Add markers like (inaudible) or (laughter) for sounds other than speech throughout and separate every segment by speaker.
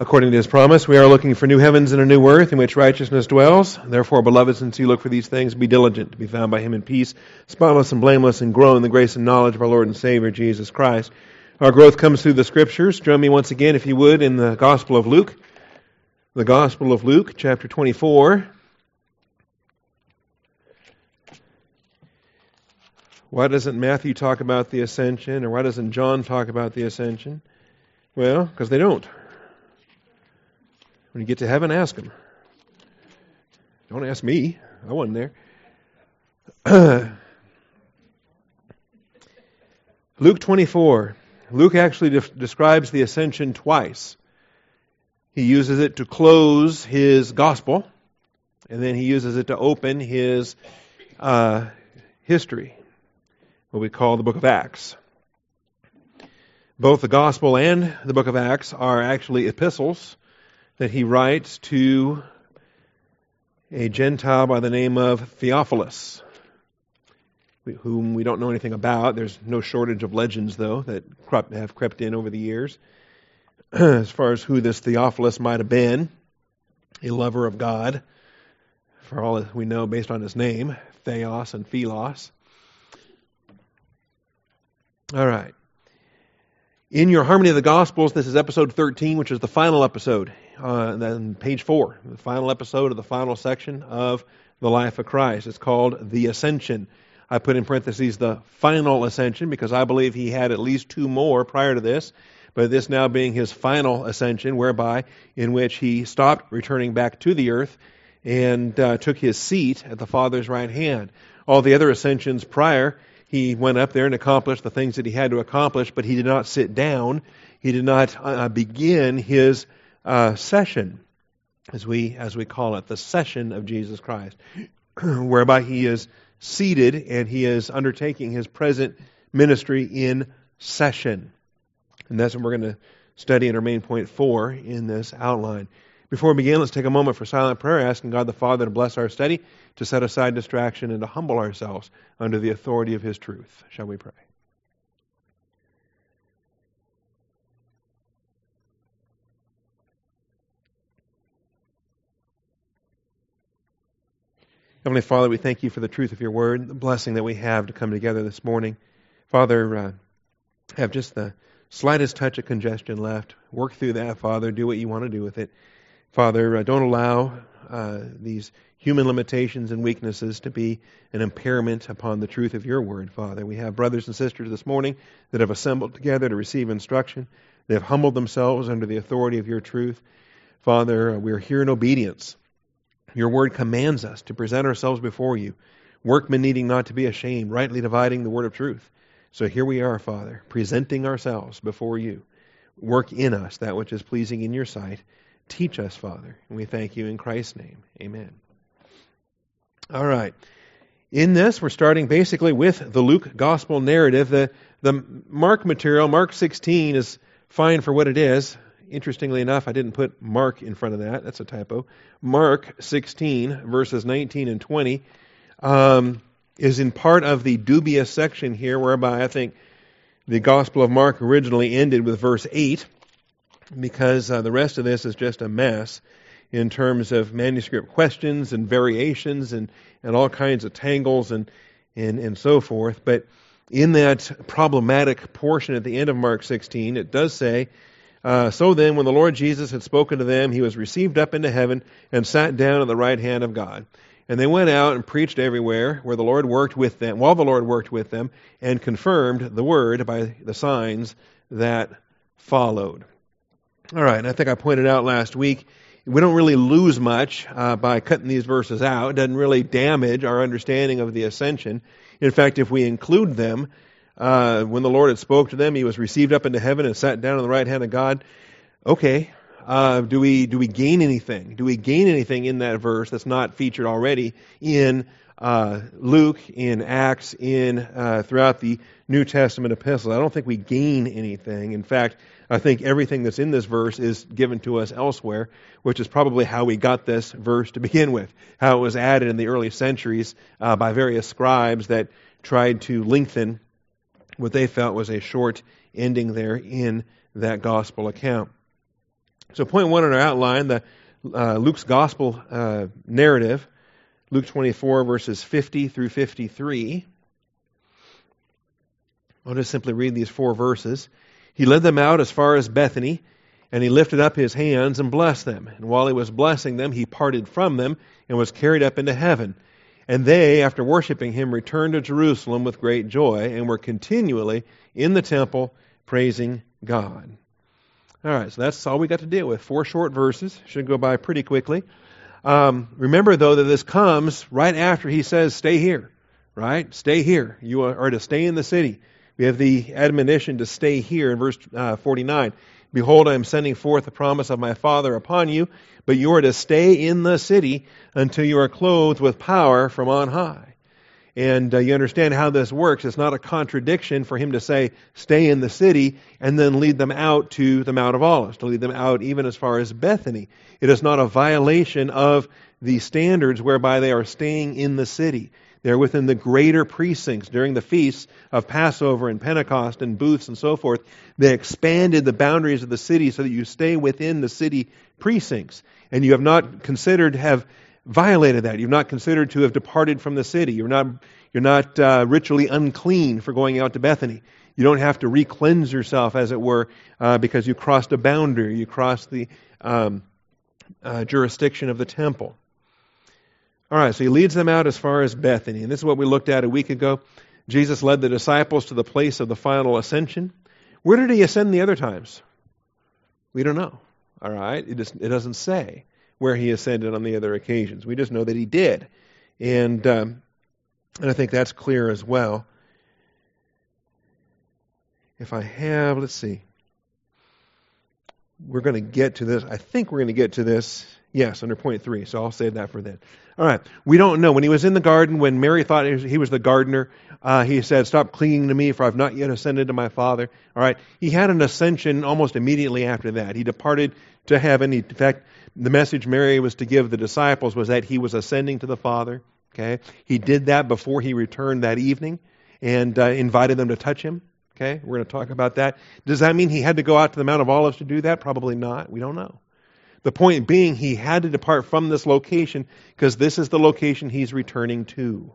Speaker 1: According to his promise, we are looking for new heavens and a new earth in which righteousness dwells. Therefore, beloved, since you look for these things, be diligent to be found by him in peace, spotless and blameless, and grow in the grace and knowledge of our Lord and Savior, Jesus Christ. Our growth comes through the Scriptures. Join me once again, if you would, in the Gospel of Luke. The Gospel of Luke, chapter 24. Why doesn't Matthew talk about the ascension, or why doesn't John talk about the ascension? Well, because they don't. When you get to heaven, ask him. Don't ask me. I wasn't there. (clears throat) Luke 24. Luke actually de- describes the ascension twice. He uses it to close his gospel, and then he uses it to open his uh, history, what we call the book of Acts. Both the gospel and the book of Acts are actually epistles that he writes to a Gentile by the name of Theophilus, whom we don't know anything about. There's no shortage of legends, though, that have crept in over the years (clears throat) as far as who this Theophilus might have been. A lover of God, for all we know based on his name, Theos and Philos. All right. In your Harmony of the Gospels, this is episode 13, which is the final episode. Uh, then page 4, the final episode of the final section of the life of Christ. It's called The Ascension. I put in parentheses the final ascension because I believe he had at least two more prior to this, but this now being his final ascension, whereby in which he stopped returning back to the earth and uh, took his seat at the Father's right hand. All the other ascensions prior, he went up there and accomplished the things that he had to accomplish, but he did not sit down. He did not uh, begin his uh, session, as we as we call it, the session of Jesus Christ, (clears throat) whereby he is seated and he is undertaking his present ministry in session, and that's what we're going to study in our main point four in this outline. Before we begin, let's take a moment for silent prayer, asking God the Father to bless our study, to set aside distraction, and to humble ourselves under the authority of His truth. Shall we pray? Heavenly Father, we thank you for the truth of your word, the blessing that we have to come together this morning. Father, uh, have just the slightest touch of congestion left. Work through that, Father. Do what you want to do with it. Father, uh, don't allow uh, these human limitations and weaknesses to be an impairment upon the truth of your word, Father. We have brothers and sisters this morning that have assembled together to receive instruction. They have humbled themselves under the authority of your truth. Father, uh, we are here in obedience. Your word commands us to present ourselves before you, workmen needing not to be ashamed, rightly dividing the word of truth. So here we are, Father, presenting ourselves before you. Work in us that which is pleasing in your sight. Teach us, Father, and we thank you in Christ's name. Amen. All right. In this, we're starting basically with the Luke gospel narrative. The, the Mark material, Mark 16, is fine for what it is. Interestingly enough, I didn't put Mark in front of that. That's a typo. Mark 16, verses 19 and 20, um, is in part of the dubious section here, whereby I think the Gospel of Mark originally ended with verse 8, because uh, the rest of this is just a mess in terms of manuscript questions and variations and, and all kinds of tangles and, and, and so forth. But in that problematic portion at the end of Mark 16, it does say, uh, so then, when the Lord Jesus had spoken to them, he was received up into heaven and sat down at the right hand of God. And they went out and preached everywhere where the Lord worked with them, while the Lord worked with them, and confirmed the word by the signs that followed. All right, and I think I pointed out last week, we don't really lose much uh, by cutting these verses out. It doesn't really damage our understanding of the ascension. In fact, if we include them, uh, when the Lord had spoke to them, he was received up into heaven and sat down on the right hand of God. Okay, uh, do we do we gain anything? Do we gain anything in that verse that's not featured already in uh, Luke, in Acts, in uh, throughout the New Testament epistles? I don't think we gain anything. In fact, I think everything that's in this verse is given to us elsewhere, which is probably how we got this verse to begin with. How it was added in the early centuries uh, by various scribes that tried to lengthen what they felt was a short ending there in that gospel account. So, point one in our outline, the uh, Luke's gospel uh, narrative, Luke 24, verses 50 through 53. I'll just simply read these four verses. He led them out as far as Bethany, and he lifted up his hands and blessed them. And while he was blessing them, he parted from them and was carried up into heaven. And they, after worshiping him, returned to Jerusalem with great joy and were continually in the temple praising God. All right, so that's all we got to deal with. Four short verses. Should go by pretty quickly. Um, remember, though, that this comes right after he says, Stay here, right? Stay here. You are to stay in the city. We have the admonition to stay here in verse uh, 49. Behold, I am sending forth the promise of my Father upon you, but you are to stay in the city until you are clothed with power from on high. And uh, you understand how this works. It's not a contradiction for him to say, stay in the city, and then lead them out to the Mount of Olives, to lead them out even as far as Bethany. It is not a violation of the standards whereby they are staying in the city. They're within the greater precincts during the feasts of Passover and Pentecost and booths and so forth. They expanded the boundaries of the city so that you stay within the city precincts. And you have not considered have violated that. You've not considered to have departed from the city. You're not, you're not uh, ritually unclean for going out to Bethany. You don't have to re-cleanse yourself, as it were, uh, because you crossed a boundary. You crossed the um, uh, jurisdiction of the temple. All right, so he leads them out as far as Bethany. And this is what we looked at a week ago. Jesus led the disciples to the place of the final ascension. Where did he ascend the other times? We don't know. All right, it, just, it doesn't say where he ascended on the other occasions. We just know that he did. And, um, and I think that's clear as well. If I have, let's see. We're going to get to this. I think we're going to get to this Yes, under point three. So I'll save that for then. All right. We don't know. When he was in the garden, when Mary thought he was the gardener, uh, he said, Stop clinging to me, for I've not yet ascended to my Father. All right. He had an ascension almost immediately after that. He departed to heaven. He, in fact, the message Mary was to give the disciples was that he was ascending to the Father. Okay. He did that before he returned that evening and uh, invited them to touch him. Okay. We're going to talk about that. Does that mean he had to go out to the Mount of Olives to do that? Probably not. We don't know. The point being, he had to depart from this location because this is the location he's returning to.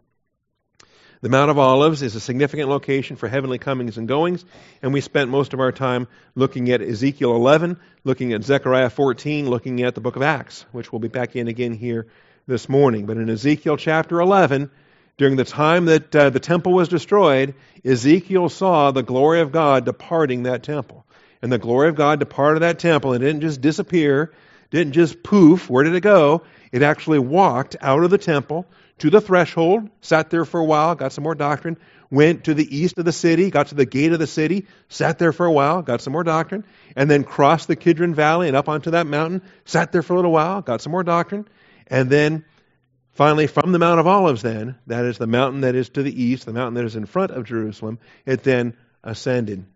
Speaker 1: The Mount of Olives is a significant location for heavenly comings and goings, and we spent most of our time looking at Ezekiel 11, looking at Zechariah 14, looking at the book of Acts, which we'll be back in again here this morning. But in Ezekiel chapter 11, during the time that uh, the temple was destroyed, Ezekiel saw the glory of God departing that temple. And the glory of God departed that temple. and It didn't just disappear didn't just poof, where did it go? It actually walked out of the temple to the threshold, sat there for a while, got some more doctrine, went to the east of the city, got to the gate of the city, sat there for a while, got some more doctrine, and then crossed the Kidron Valley and up onto that mountain, sat there for a little while, got some more doctrine, and then finally from the Mount of Olives, then, that is the mountain that is to the east, the mountain that is in front of Jerusalem, it then ascended.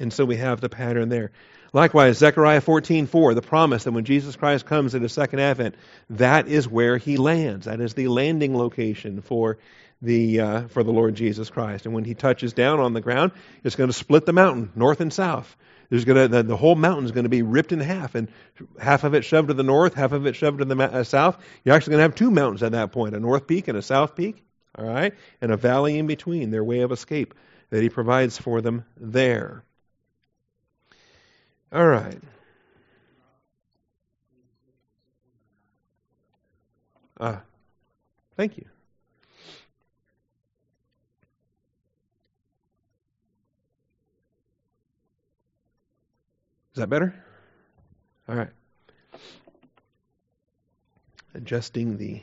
Speaker 1: And so we have the pattern there. Likewise, Zechariah 14:4, the promise that when Jesus Christ comes in the second advent, that is where he lands. That is the landing location for the uh, for the Lord Jesus Christ. And when he touches down on the ground, it's going to split the mountain north and south. There's going to the, the whole mountain is going to be ripped in half, and half of it shoved to the north, half of it shoved to the uh, south. You're actually going to have two mountains at that point: a north peak and a south peak. All right, and a valley in between, their way of escape that he provides for them there. All right. Ah, thank you. Is that better? All right. Adjusting the,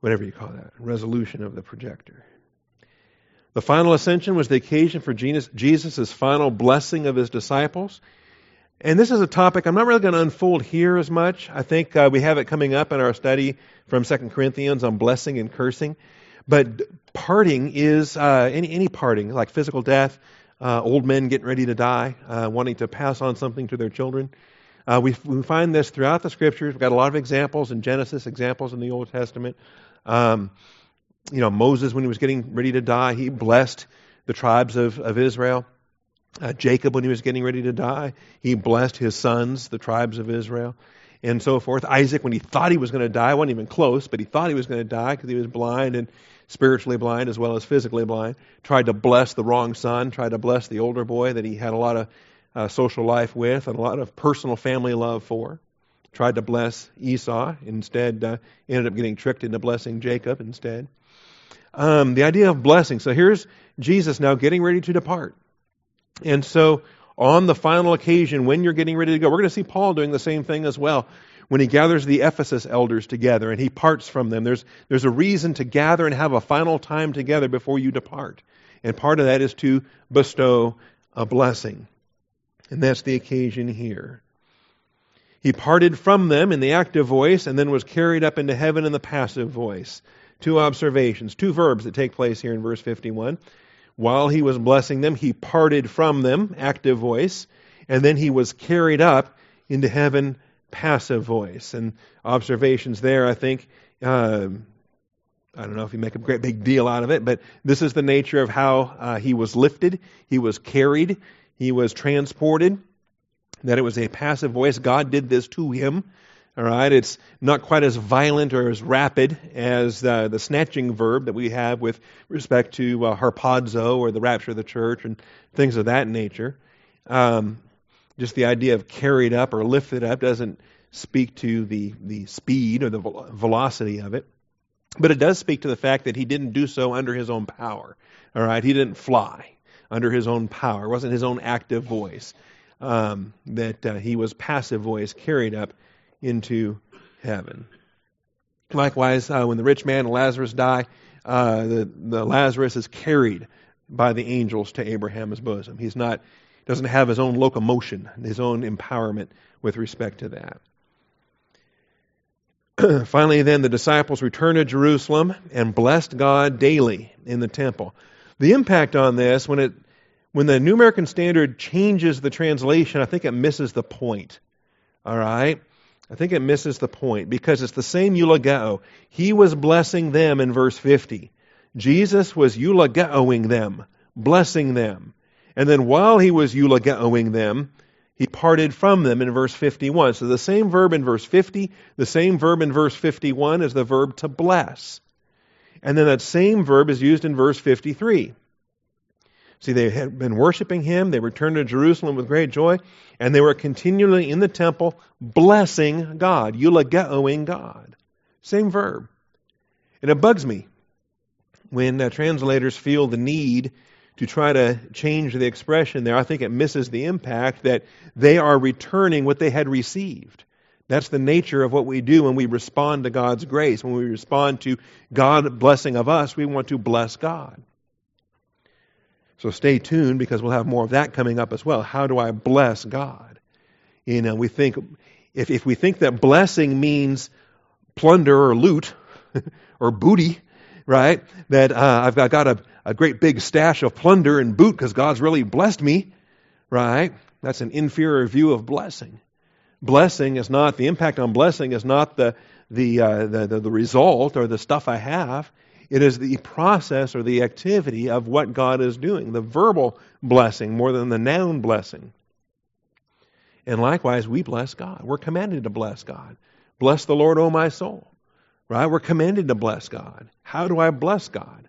Speaker 1: whatever you call that, resolution of the projector. The final ascension was the occasion for Jesus' final blessing of his disciples. And this is a topic I'm not really going to unfold here as much. I think uh, we have it coming up in our study from 2 Corinthians on blessing and cursing. But parting is uh, any, any parting, like physical death, uh, old men getting ready to die, uh, wanting to pass on something to their children. Uh, we, we find this throughout the scriptures. We've got a lot of examples in Genesis, examples in the Old Testament. Um, you know, Moses, when he was getting ready to die, he blessed the tribes of, of Israel. Uh, Jacob, when he was getting ready to die, he blessed his sons, the tribes of Israel, and so forth. Isaac, when he thought he was going to die, wasn't even close, but he thought he was going to die because he was blind and spiritually blind as well as physically blind, tried to bless the wrong son, tried to bless the older boy that he had a lot of uh, social life with and a lot of personal family love for. Tried to bless Esau, instead uh, ended up getting tricked into blessing Jacob instead. Um, the idea of blessing. So here's Jesus now getting ready to depart. And so on the final occasion, when you're getting ready to go, we're going to see Paul doing the same thing as well when he gathers the Ephesus elders together and he parts from them. There's, there's a reason to gather and have a final time together before you depart. And part of that is to bestow a blessing. And that's the occasion here. He parted from them in the active voice and then was carried up into heaven in the passive voice. Two observations, two verbs that take place here in verse 51. While he was blessing them, he parted from them, active voice, and then he was carried up into heaven, passive voice. And observations there, I think, uh, I don't know if you make a great big deal out of it, but this is the nature of how uh, he was lifted, he was carried, he was transported. That it was a passive voice. God did this to him. All right, it's not quite as violent or as rapid as uh, the snatching verb that we have with respect to uh, harpazo or the rapture of the church and things of that nature. Um, just the idea of carried up or lifted up doesn't speak to the, the speed or the velocity of it. But it does speak to the fact that he didn't do so under his own power. All right, he didn't fly under his own power. It wasn't his own active voice. Um, that uh, he was passive voice carried up into heaven. Likewise, uh, when the rich man and Lazarus die, uh, the, the Lazarus is carried by the angels to Abraham's bosom. He's not doesn't have his own locomotion, his own empowerment with respect to that. (clears throat) Finally, then the disciples returned to Jerusalem and blessed God daily in the temple. The impact on this, when it when the New American Standard changes the translation, I think it misses the point. All right? I think it misses the point because it's the same eulogeo. He was blessing them in verse 50. Jesus was eulogeoing them, blessing them. And then while he was eulogeoing them, he parted from them in verse 51. So the same verb in verse 50, the same verb in verse 51 is the verb to bless. And then that same verb is used in verse 53. See, they had been worshiping him. They returned to Jerusalem with great joy, and they were continually in the temple blessing God, eulogeoing God. Same verb. And it bugs me when uh, translators feel the need to try to change the expression there. I think it misses the impact that they are returning what they had received. That's the nature of what we do when we respond to God's grace. When we respond to God blessing of us, we want to bless God. So stay tuned because we'll have more of that coming up as well. How do I bless God? You know, we think if if we think that blessing means plunder or loot (laughs) or booty, right? That uh, I've got, got a, a great big stash of plunder and boot because God's really blessed me, right? That's an inferior view of blessing. Blessing is not the impact on blessing is not the the, uh, the, the the result or the stuff I have. It is the process or the activity of what God is doing, the verbal blessing more than the noun blessing. And likewise, we bless God. We're commanded to bless God. Bless the Lord, O my soul. Right? We're commanded to bless God. How do I bless God?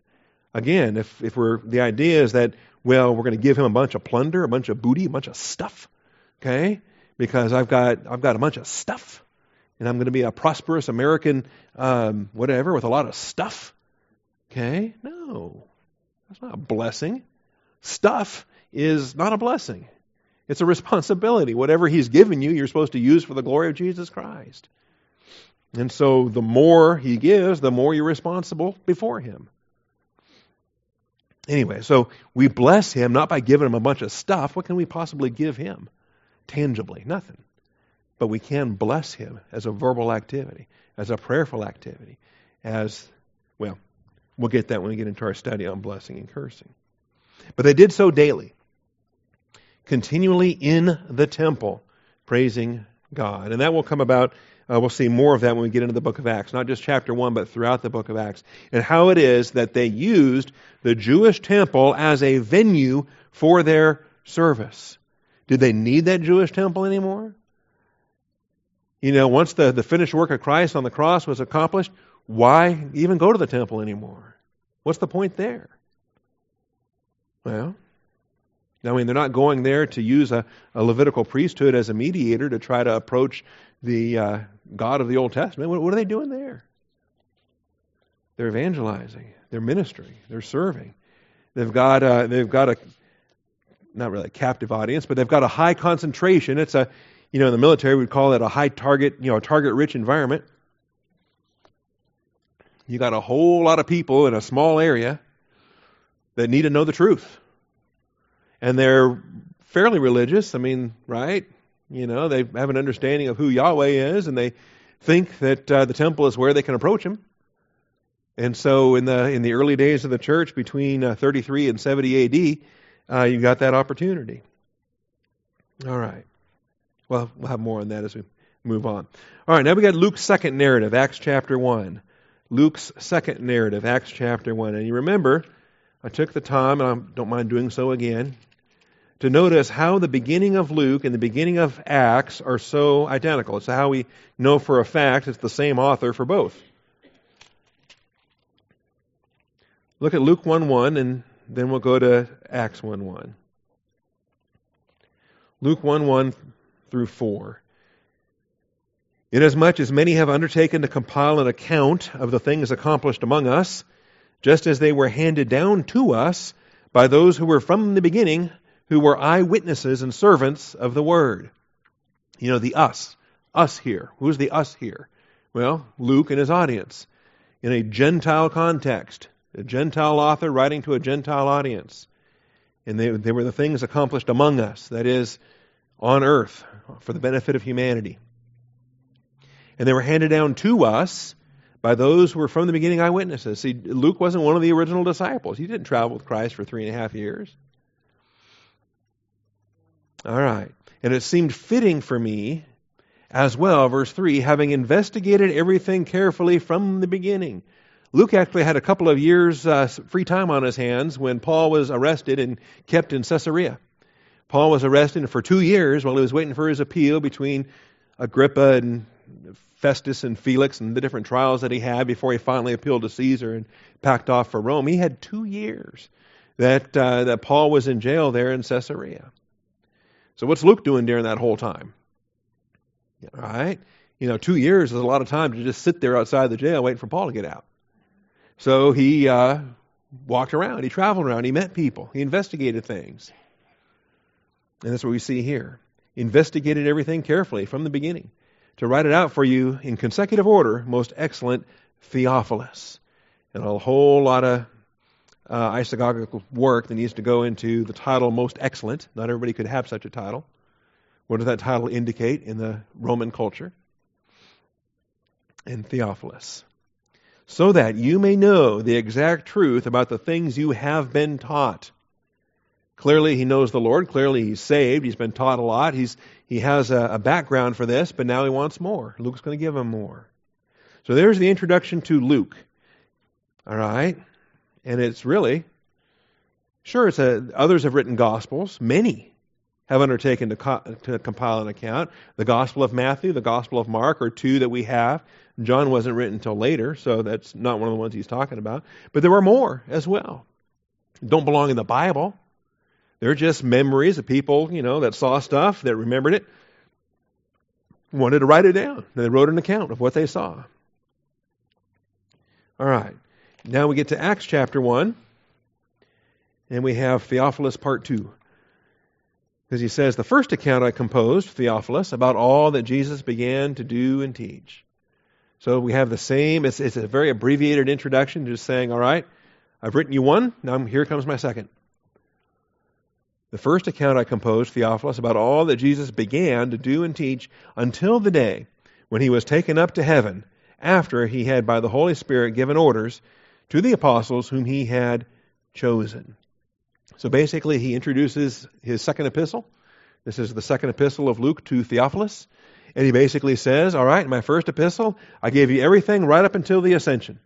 Speaker 1: Again, if, if we're the idea is that, well, we're going to give him a bunch of plunder, a bunch of booty, a bunch of stuff, okay? Because I've got I've got a bunch of stuff, and I'm going to be a prosperous American, um, whatever, with a lot of stuff. Okay? No. That's not a blessing. Stuff is not a blessing. It's a responsibility. Whatever He's given you, you're supposed to use for the glory of Jesus Christ. And so the more He gives, the more you're responsible before Him. Anyway, so we bless Him not by giving Him a bunch of stuff. What can we possibly give Him? Tangibly, nothing. But we can bless Him as a verbal activity, as a prayerful activity, as, We'll get that when we get into our study on blessing and cursing. But they did so daily, continually in the temple, praising God. And that will come about, uh, we'll see more of that when we get into the book of Acts, not just chapter 1, but throughout the book of Acts. And how it is that they used the Jewish temple as a venue for their service. Did they need that Jewish temple anymore? You know, once the, the finished work of Christ on the cross was accomplished, why even go to the temple anymore? What's the point there? Well, I mean, they're not going there to use a, a Levitical priesthood as a mediator to try to approach the uh, God of the Old Testament. What, what are they doing there? They're evangelizing. They're ministering. They're serving. They've got a, they've got a not really a captive audience, but they've got a high concentration. It's a you know in the military we'd call it a high target you know a target rich environment. You got a whole lot of people in a small area that need to know the truth, and they're fairly religious. I mean, right? You know, they have an understanding of who Yahweh is, and they think that uh, the temple is where they can approach Him. And so, in the in the early days of the church, between uh, 33 and 70 A.D., uh, you got that opportunity. All right. Well, we'll have more on that as we move on. All right. Now we got Luke's second narrative, Acts chapter one. Luke's second narrative, Acts chapter one. And you remember, I took the time, and I don't mind doing so again, to notice how the beginning of Luke and the beginning of Acts are so identical. It's how we know for a fact it's the same author for both. Look at Luke 1 1, and then we'll go to Acts 1 1. Luke 1 1 through 4. Inasmuch as many have undertaken to compile an account of the things accomplished among us, just as they were handed down to us by those who were from the beginning, who were eyewitnesses and servants of the word. You know, the us. Us here. Who's the us here? Well, Luke and his audience. In a Gentile context, a Gentile author writing to a Gentile audience. And they, they were the things accomplished among us, that is, on earth, for the benefit of humanity. And they were handed down to us by those who were from the beginning eyewitnesses. See, Luke wasn't one of the original disciples. He didn't travel with Christ for three and a half years. All right. And it seemed fitting for me as well, verse 3, having investigated everything carefully from the beginning. Luke actually had a couple of years uh, free time on his hands when Paul was arrested and kept in Caesarea. Paul was arrested for two years while he was waiting for his appeal between Agrippa and Festus and Felix and the different trials that he had before he finally appealed to Caesar and packed off for Rome. He had two years that uh, that Paul was in jail there in Caesarea. So what's Luke doing during that whole time? All right, you know, two years is a lot of time to just sit there outside the jail waiting for Paul to get out. So he uh, walked around, he traveled around, he met people, he investigated things. And that's what we see here. Investigated everything carefully from the beginning to write it out for you in consecutive order, most excellent Theophilus. And a whole lot of uh, isagogical work that needs to go into the title most excellent. Not everybody could have such a title. What does that title indicate in the Roman culture? And Theophilus so that you may know the exact truth about the things you have been taught. Clearly, he knows the Lord. Clearly, he's saved. He's been taught a lot. He's, he has a, a background for this, but now he wants more. Luke's going to give him more. So there's the introduction to Luke. All right? And it's really, sure, it's a, others have written Gospels. Many have undertaken to, co- to compile an account. The Gospel of Matthew, the Gospel of Mark are two that we have. John wasn't written until later, so that's not one of the ones he's talking about. But there were more as well. Don't belong in the Bible. They're just memories of people, you know, that saw stuff, that remembered it, wanted to write it down. They wrote an account of what they saw. All right. Now we get to Acts chapter 1, and we have Theophilus part 2. Because he says, The first account I composed, Theophilus, about all that Jesus began to do and teach. So we have the same, it's, it's a very abbreviated introduction, just saying, all right, I've written you one, now here comes my second. The first account I composed, Theophilus, about all that Jesus began to do and teach until the day when he was taken up to heaven, after he had by the Holy Spirit given orders to the apostles whom he had chosen. So basically, he introduces his second epistle. This is the second epistle of Luke to Theophilus. And he basically says, All right, in my first epistle, I gave you everything right up until the ascension.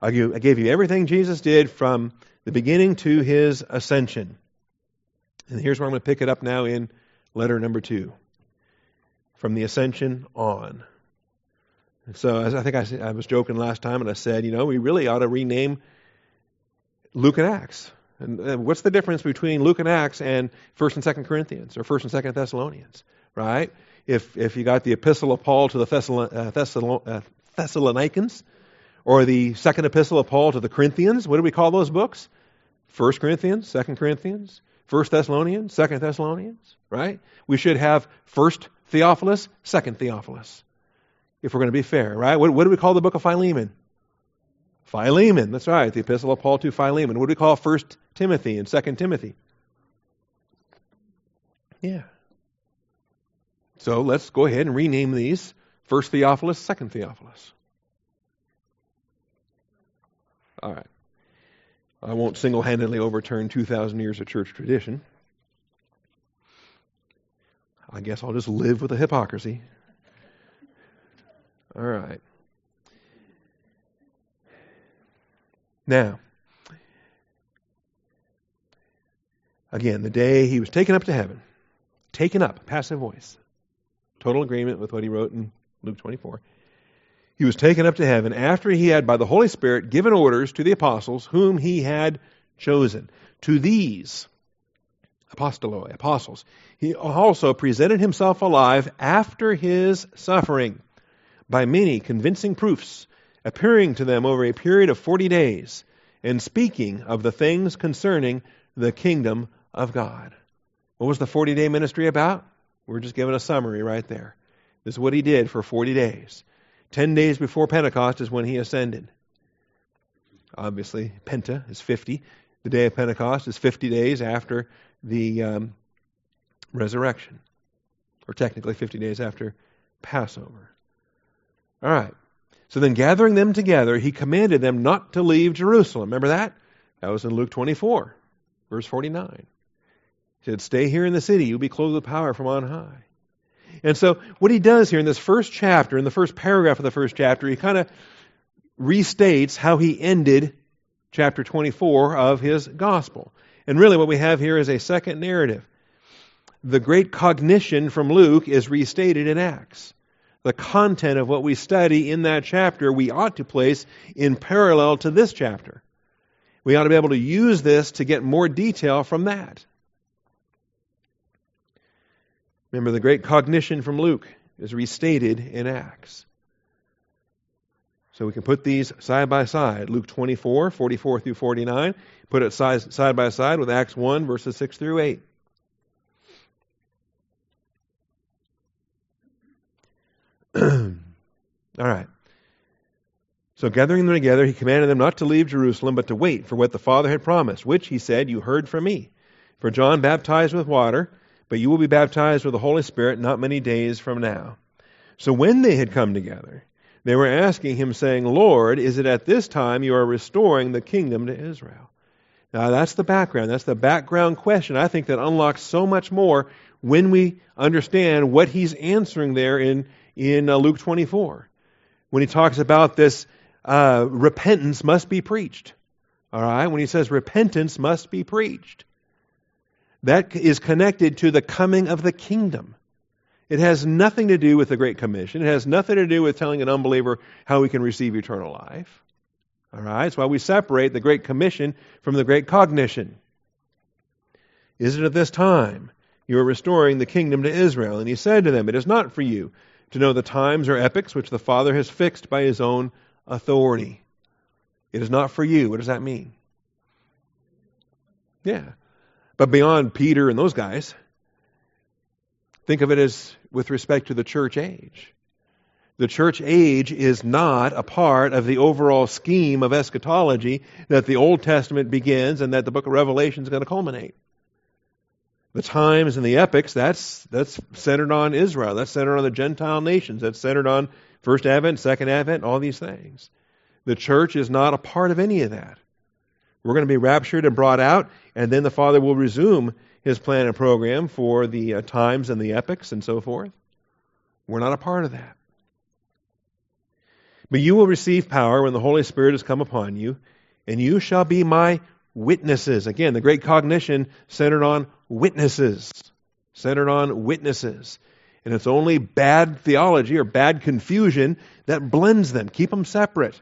Speaker 1: I gave, I gave you everything Jesus did from the beginning to his ascension. And here's where I'm going to pick it up now in letter number two from the ascension on. So, as I think I, I was joking last time, and I said, you know, we really ought to rename Luke and Acts. And, and what's the difference between Luke and Acts and First and Second Corinthians or First and Second Thessalonians, right? If if you got the Epistle of Paul to the Thessalon, uh, Thessalon, uh, Thessalonians, or the Second Epistle of Paul to the Corinthians, what do we call those books? First Corinthians, Second Corinthians, First Thessalonians, Second Thessalonians, right? We should have First Theophilus, Second Theophilus, if we're going to be fair, right? What, what do we call the book of Philemon? Philemon, that's right, the Epistle of Paul to Philemon. What do we call First Timothy and Second Timothy? Yeah. So let's go ahead and rename these First Theophilus, Second Theophilus. All right. I won't single handedly overturn 2,000 years of church tradition. I guess I'll just live with the hypocrisy. All right. Now, again, the day he was taken up to heaven, taken up, passive voice, total agreement with what he wrote in Luke 24. He was taken up to heaven after he had, by the Holy Spirit, given orders to the apostles whom he had chosen. To these, apostoloi, apostles, he also presented himself alive after his suffering by many convincing proofs, appearing to them over a period of forty days, and speaking of the things concerning the kingdom of God. What was the 40 day ministry about? We're just giving a summary right there. This is what he did for 40 days. Ten days before Pentecost is when he ascended. Obviously, Penta is 50. The day of Pentecost is 50 days after the um, resurrection, or technically 50 days after Passover. All right. So then, gathering them together, he commanded them not to leave Jerusalem. Remember that? That was in Luke 24, verse 49. He said, Stay here in the city. You'll be clothed with power from on high. And so, what he does here in this first chapter, in the first paragraph of the first chapter, he kind of restates how he ended chapter 24 of his gospel. And really, what we have here is a second narrative. The great cognition from Luke is restated in Acts. The content of what we study in that chapter, we ought to place in parallel to this chapter. We ought to be able to use this to get more detail from that. Remember, the great cognition from Luke is restated in Acts. So we can put these side by side Luke 24, 44 through 49, put it side, side by side with Acts 1, verses 6 through 8. (clears throat) All right. So gathering them together, he commanded them not to leave Jerusalem, but to wait for what the Father had promised, which, he said, you heard from me. For John baptized with water but you will be baptized with the Holy Spirit not many days from now. So when they had come together, they were asking him, saying, Lord, is it at this time you are restoring the kingdom to Israel? Now that's the background. That's the background question I think that unlocks so much more when we understand what he's answering there in, in uh, Luke 24. When he talks about this uh, repentance must be preached. All right? When he says repentance must be preached. That is connected to the coming of the kingdom. It has nothing to do with the Great Commission. It has nothing to do with telling an unbeliever how he can receive eternal life. All right? That's why we separate the Great Commission from the Great Cognition. Is it at this time you are restoring the kingdom to Israel? And he said to them, It is not for you to know the times or epochs which the Father has fixed by his own authority. It is not for you. What does that mean? Yeah. But beyond Peter and those guys, think of it as with respect to the church age. The church age is not a part of the overall scheme of eschatology that the Old Testament begins and that the book of Revelation is going to culminate. The times and the epochs, that's, that's centered on Israel. That's centered on the Gentile nations. That's centered on First Advent, Second Advent, all these things. The church is not a part of any of that. We're going to be raptured and brought out, and then the Father will resume his plan and program for the uh, times and the epochs and so forth. We're not a part of that. But you will receive power when the Holy Spirit has come upon you, and you shall be my witnesses. Again, the great cognition centered on witnesses. Centered on witnesses. And it's only bad theology or bad confusion that blends them. Keep them separate.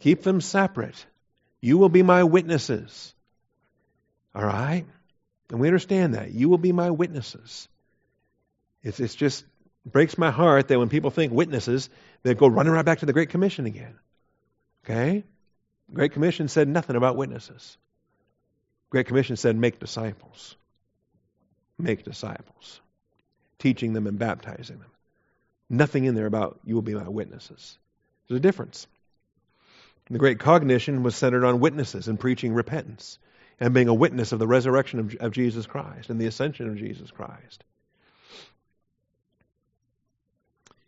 Speaker 1: Keep them separate. You will be my witnesses. All right? And we understand that. You will be my witnesses. It's, it's just breaks my heart that when people think witnesses, they go running right back to the Great Commission again. Okay? The Great Commission said nothing about witnesses. Great Commission said make disciples. Make disciples. Teaching them and baptizing them. Nothing in there about you will be my witnesses. There's a difference. The Great Cognition was centered on witnesses and preaching repentance and being a witness of the resurrection of, of Jesus Christ and the ascension of Jesus Christ.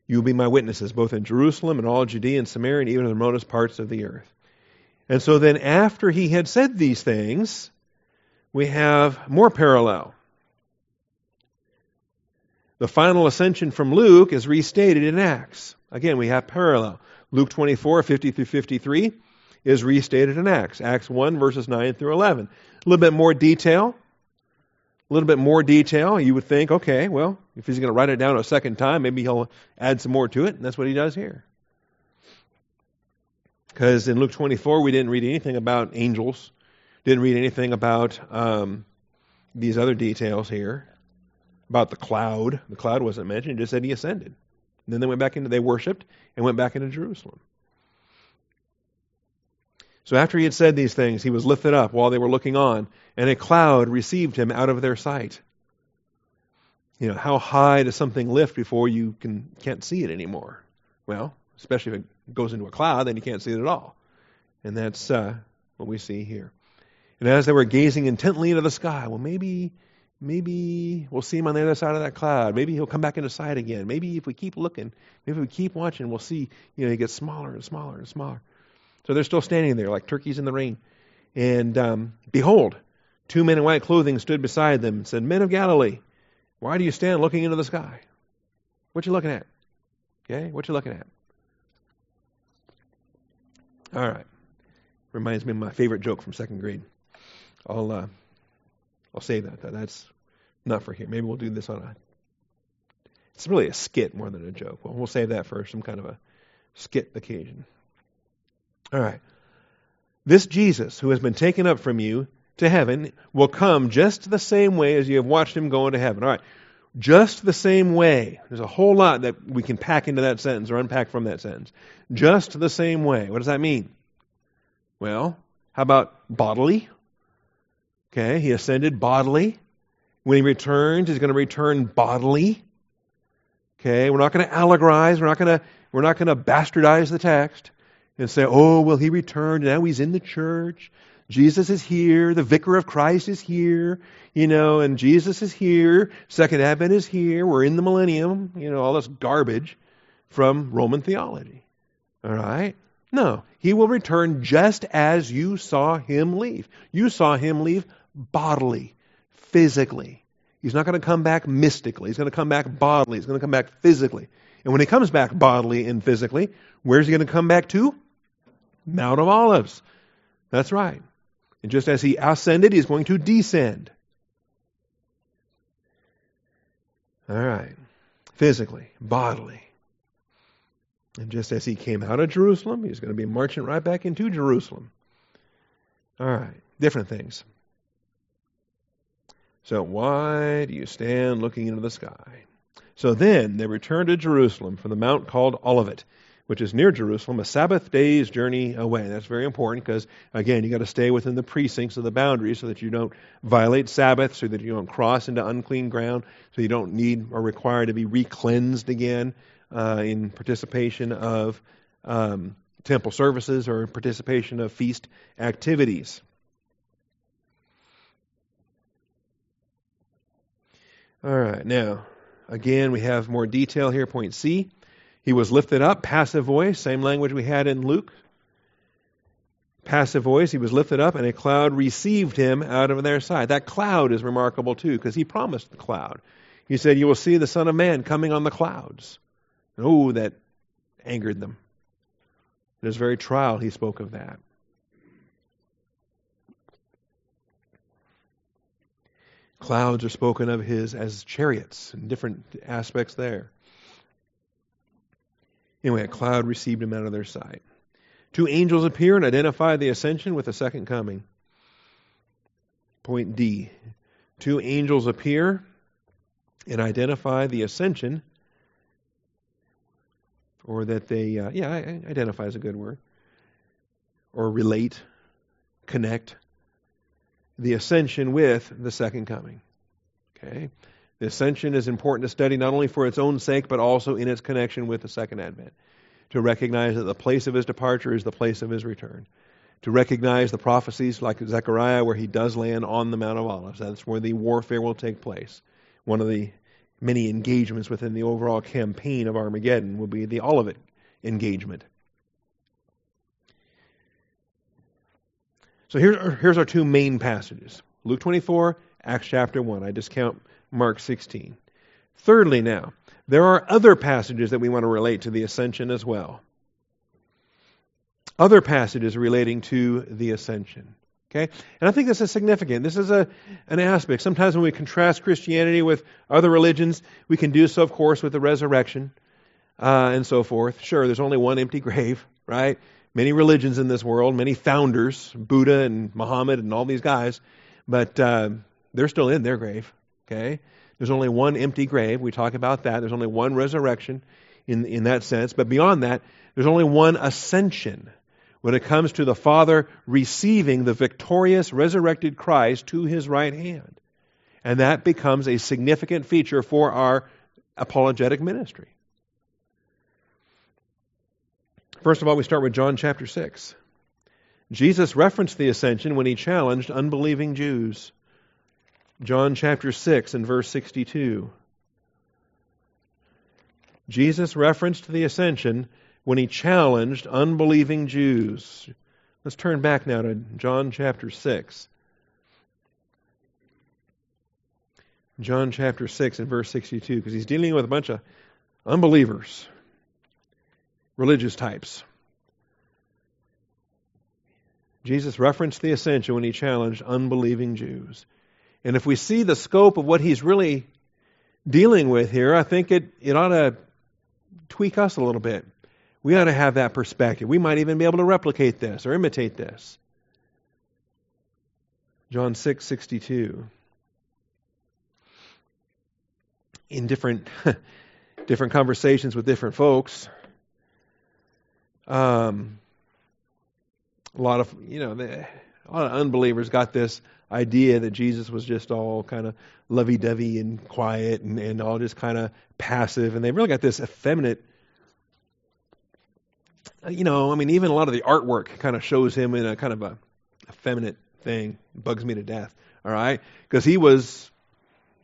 Speaker 1: You will be my witnesses, both in Jerusalem and all Judea and Samaria and even in the remotest parts of the earth. And so then, after he had said these things, we have more parallel. The final ascension from Luke is restated in Acts. Again, we have parallel. Luke 24, 50 through 53 is restated in Acts. Acts 1, verses 9 through 11. A little bit more detail. A little bit more detail. You would think, okay, well, if he's going to write it down a second time, maybe he'll add some more to it, and that's what he does here. Because in Luke 24, we didn't read anything about angels, didn't read anything about um, these other details here, about the cloud. The cloud wasn't mentioned, it just said he ascended. And then they went back into, they worshiped and went back into Jerusalem. So after he had said these things, he was lifted up while they were looking on, and a cloud received him out of their sight. You know, how high does something lift before you can, can't see it anymore? Well, especially if it goes into a cloud, then you can't see it at all. And that's uh, what we see here. And as they were gazing intently into the sky, well, maybe, maybe we'll see him on the other side of that cloud. Maybe he'll come back into sight again. Maybe if we keep looking, maybe we keep watching, we'll see, you know, he gets smaller and smaller and smaller. So they're still standing there like turkeys in the rain. And um, behold, two men in white clothing stood beside them and said, Men of Galilee, why do you stand looking into the sky? What you looking at? Okay, what you looking at? All right. Reminds me of my favorite joke from second grade. I'll uh, I'll save that. That's not for here. Maybe we'll do this on a. It's really a skit more than a joke. Well, we'll save that for some kind of a skit occasion. All right. This Jesus, who has been taken up from you to heaven, will come just the same way as you have watched him go into heaven. All right. Just the same way. There's a whole lot that we can pack into that sentence or unpack from that sentence. Just the same way. What does that mean? Well, how about bodily? Okay, he ascended bodily. When he returns, he's going to return bodily. Okay, we're not going to allegorize. We're not going to we're not going to bastardize the text and say, oh, well, he returned. Now he's in the church. Jesus is here. The vicar of Christ is here. You know, and Jesus is here. Second Advent is here. We're in the millennium. You know, all this garbage from Roman theology. All right? No. He will return just as you saw him leave. You saw him leave bodily, physically. He's not going to come back mystically. He's going to come back bodily. He's going to come back physically. And when he comes back bodily and physically, where's he going to come back to? Mount of Olives. That's right. And just as he ascended, he's going to descend. All right. Physically, bodily. And just as he came out of Jerusalem, he's going to be marching right back into Jerusalem. All right. Different things. So, why do you stand looking into the sky? So then they returned to Jerusalem from the mount called Olivet which is near Jerusalem, a Sabbath day's journey away. That's very important because, again, you've got to stay within the precincts of the boundaries so that you don't violate Sabbath, so that you don't cross into unclean ground, so you don't need or require to be re-cleansed again uh, in participation of um, temple services or participation of feast activities. All right, now, again, we have more detail here. Point C. He was lifted up, passive voice, same language we had in Luke. Passive voice, he was lifted up, and a cloud received him out of their sight. That cloud is remarkable too, because he promised the cloud. He said, You will see the Son of Man coming on the clouds. oh, that angered them. In his very trial, he spoke of that. Clouds are spoken of his as chariots and different aspects there. Anyway, a cloud received him out of their sight. Two angels appear and identify the ascension with the second coming. Point D. Two angels appear and identify the ascension, or that they, uh, yeah, identify is a good word, or relate, connect the ascension with the second coming. Okay? The ascension is important to study not only for its own sake, but also in its connection with the second advent. To recognize that the place of his departure is the place of his return. To recognize the prophecies like Zechariah, where he does land on the Mount of Olives. That's where the warfare will take place. One of the many engagements within the overall campaign of Armageddon will be the Olivet engagement. So here, here's our two main passages Luke 24, Acts chapter 1. I discount Mark 16. Thirdly, now, there are other passages that we want to relate to the ascension as well. Other passages relating to the ascension. Okay? And I think this is significant. This is a, an aspect. Sometimes when we contrast Christianity with other religions, we can do so, of course, with the resurrection uh, and so forth. Sure, there's only one empty (laughs) grave, right? Many religions in this world, many founders, Buddha and Muhammad and all these guys, but uh, they're still in their grave. Okay? There's only one empty grave. We talk about that. There's only one resurrection in, in that sense. But beyond that, there's only one ascension when it comes to the Father receiving the victorious resurrected Christ to his right hand. And that becomes a significant feature for our apologetic ministry. First of all, we start with John chapter 6. Jesus referenced the ascension when he challenged unbelieving Jews. John chapter 6 and verse 62. Jesus referenced the ascension when he challenged unbelieving Jews. Let's turn back now to John chapter 6. John chapter 6 and verse 62, because he's dealing with a bunch of unbelievers, religious types. Jesus referenced the ascension when he challenged unbelieving Jews. And if we see the scope of what he's really dealing with here, I think it, it ought to tweak us a little bit. We ought to have that perspective. We might even be able to replicate this or imitate this. John 6 62. In different, (laughs) different conversations with different folks, um, a lot of, you know, the, a lot of unbelievers got this idea that Jesus was just all kind of lovey dovey and quiet and, and all just kind of passive. And they really got this effeminate, you know, I mean, even a lot of the artwork kind of shows him in a kind of a effeminate thing. Bugs me to death, all right? Because he was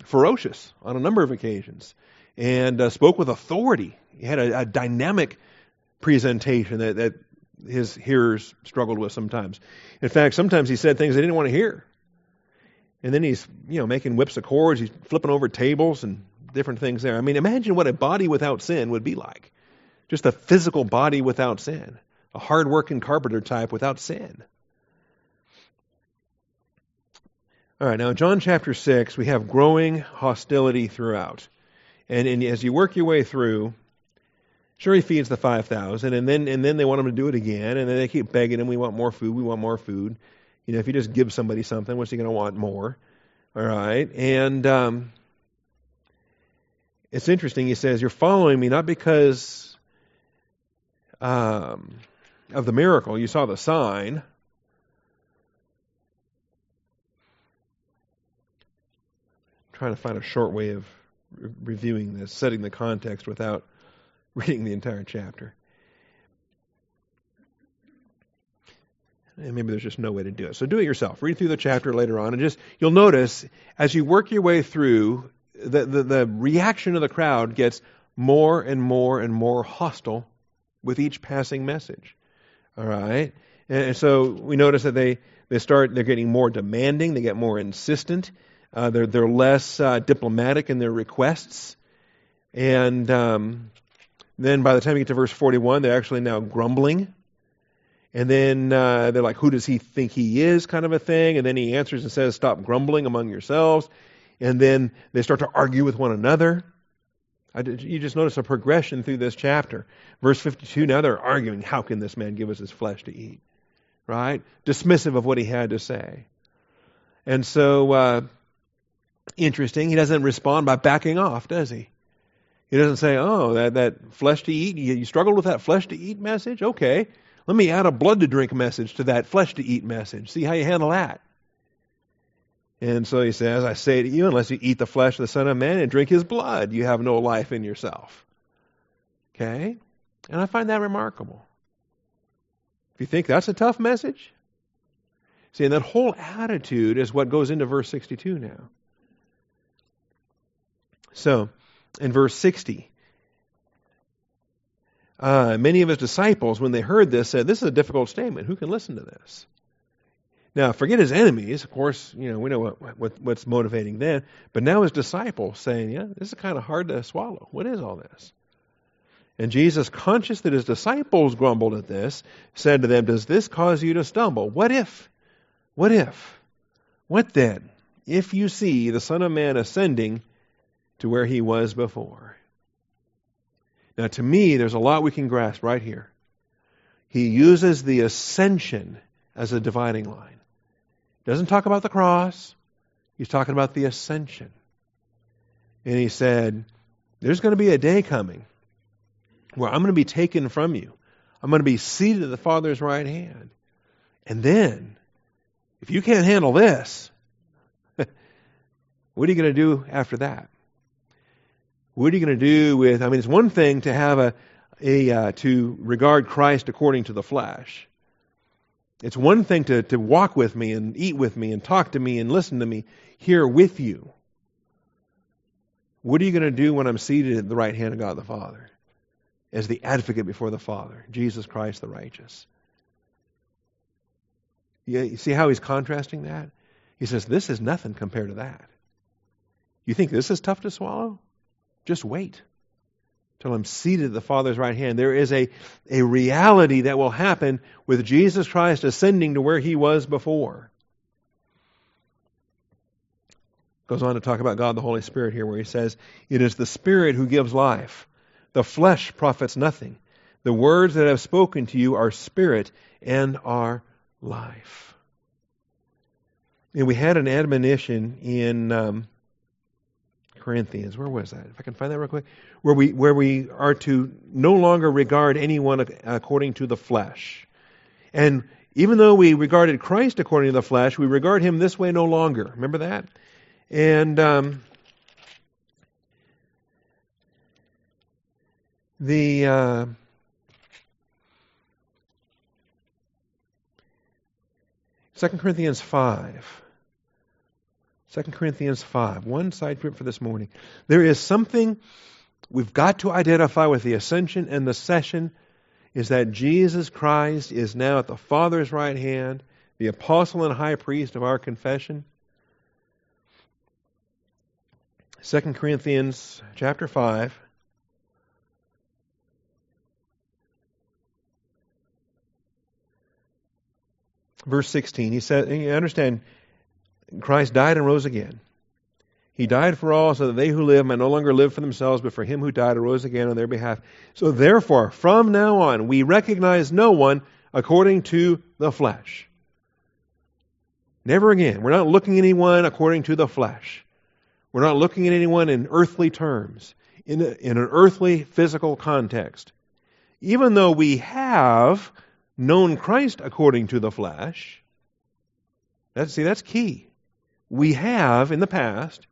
Speaker 1: ferocious on a number of occasions and uh, spoke with authority. He had a, a dynamic presentation that, that his hearers struggled with sometimes. In fact, sometimes he said things they didn't want to hear. And then he's, you know, making whips of cords, he's flipping over tables and different things there. I mean, imagine what a body without sin would be like. Just a physical body without sin. A hard-working carpenter type without sin. All right, now John chapter 6, we have growing hostility throughout. And, and as you work your way through, Sure, he feeds the 5,000, and then, and then they want him to do it again, and then they keep begging him, we want more food, we want more food. You know, if you just give somebody something, what's he going to want more? All right. And um, it's interesting. He says, You're following me not because um, of the miracle. You saw the sign. I'm trying to find a short way of re- reviewing this, setting the context without (laughs) reading the entire chapter. And maybe there's just no way to do it. So do it yourself. Read through the chapter later on, and just you'll notice as you work your way through, the, the, the reaction of the crowd gets more and more and more hostile with each passing message. All right? And so we notice that they, they start, they're getting more demanding, they get more insistent, uh, they're, they're less uh, diplomatic in their requests. And um, then by the time you get to verse 41, they're actually now grumbling. And then uh, they're like, Who does he think he is? kind of a thing. And then he answers and says, Stop grumbling among yourselves. and then they start to argue with one another. Did, you just notice a progression through this chapter. Verse 52, now they're arguing, how can this man give us his flesh to eat? Right? Dismissive of what he had to say. And so, uh, interesting, he doesn't respond by backing off, does he? He doesn't say, oh, that, that flesh to eat, you, you struggled with that flesh to eat message? Okay, let me add a blood to drink message to that flesh to eat message. See how you handle that. And so he says, I say to you, unless you eat the flesh of the Son of Man and drink his blood, you have no life in yourself. Okay? And I find that remarkable. If you think that's a tough message, see, and that whole attitude is what goes into verse 62 now. So, in verse 60, uh, many of his disciples, when they heard this, said, This is a difficult statement. Who can listen to this? Now, forget his enemies. Of course, you know we know what, what, what's motivating them. But now his disciples saying, "Yeah, this is kind of hard to swallow. What is all this?" And Jesus, conscious that his disciples grumbled at this, said to them, "Does this cause you to stumble? What if? What if? What then? If you see the Son of Man ascending to where he was before." Now, to me, there's a lot we can grasp right here. He uses the ascension as a dividing line. Doesn't talk about the cross. He's talking about the ascension. And he said, There's going to be a day coming where I'm going to be taken from you. I'm going to be seated at the Father's right hand. And then, if you can't handle this, (laughs) what are you going to do after that? What are you going to do with? I mean, it's one thing to have a, a uh, to regard Christ according to the flesh. It's one thing to, to walk with me and eat with me and talk to me and listen to me here with you. What are you going to do when I'm seated at the right hand of God the Father as the advocate before the Father, Jesus Christ the righteous? You see how he's contrasting that? He says, This is nothing compared to that. You think this is tough to swallow? Just wait till I'm seated at the Father's right hand. There is a, a reality that will happen with Jesus Christ ascending to where he was before. Goes on to talk about God the Holy Spirit here, where he says, It is the Spirit who gives life. The flesh profits nothing. The words that I have spoken to you are spirit and are life. And we had an admonition in um, Corinthians. Where was that? If I can find that real quick. Where we, where we are to no longer regard anyone according to the flesh. And even though we regarded Christ according to the flesh, we regard him this way no longer. Remember that? And um, the. Uh, Second Corinthians 5. 2 Corinthians 5. One side trip for this morning. There is something we've got to identify with the ascension and the session is that Jesus Christ is now at the Father's right hand, the apostle and high priest of our confession. 2 Corinthians chapter 5. Verse 16, he said, you understand, Christ died and rose again. He died for all so that they who live might no longer live for themselves, but for him who died and rose again on their behalf. So therefore, from now on, we recognize no one according to the flesh. Never again. We're not looking at anyone according to the flesh. We're not looking at anyone in earthly terms, in, a, in an earthly physical context. Even though we have known Christ according to the flesh, that's, see, that's key. We have, in the past,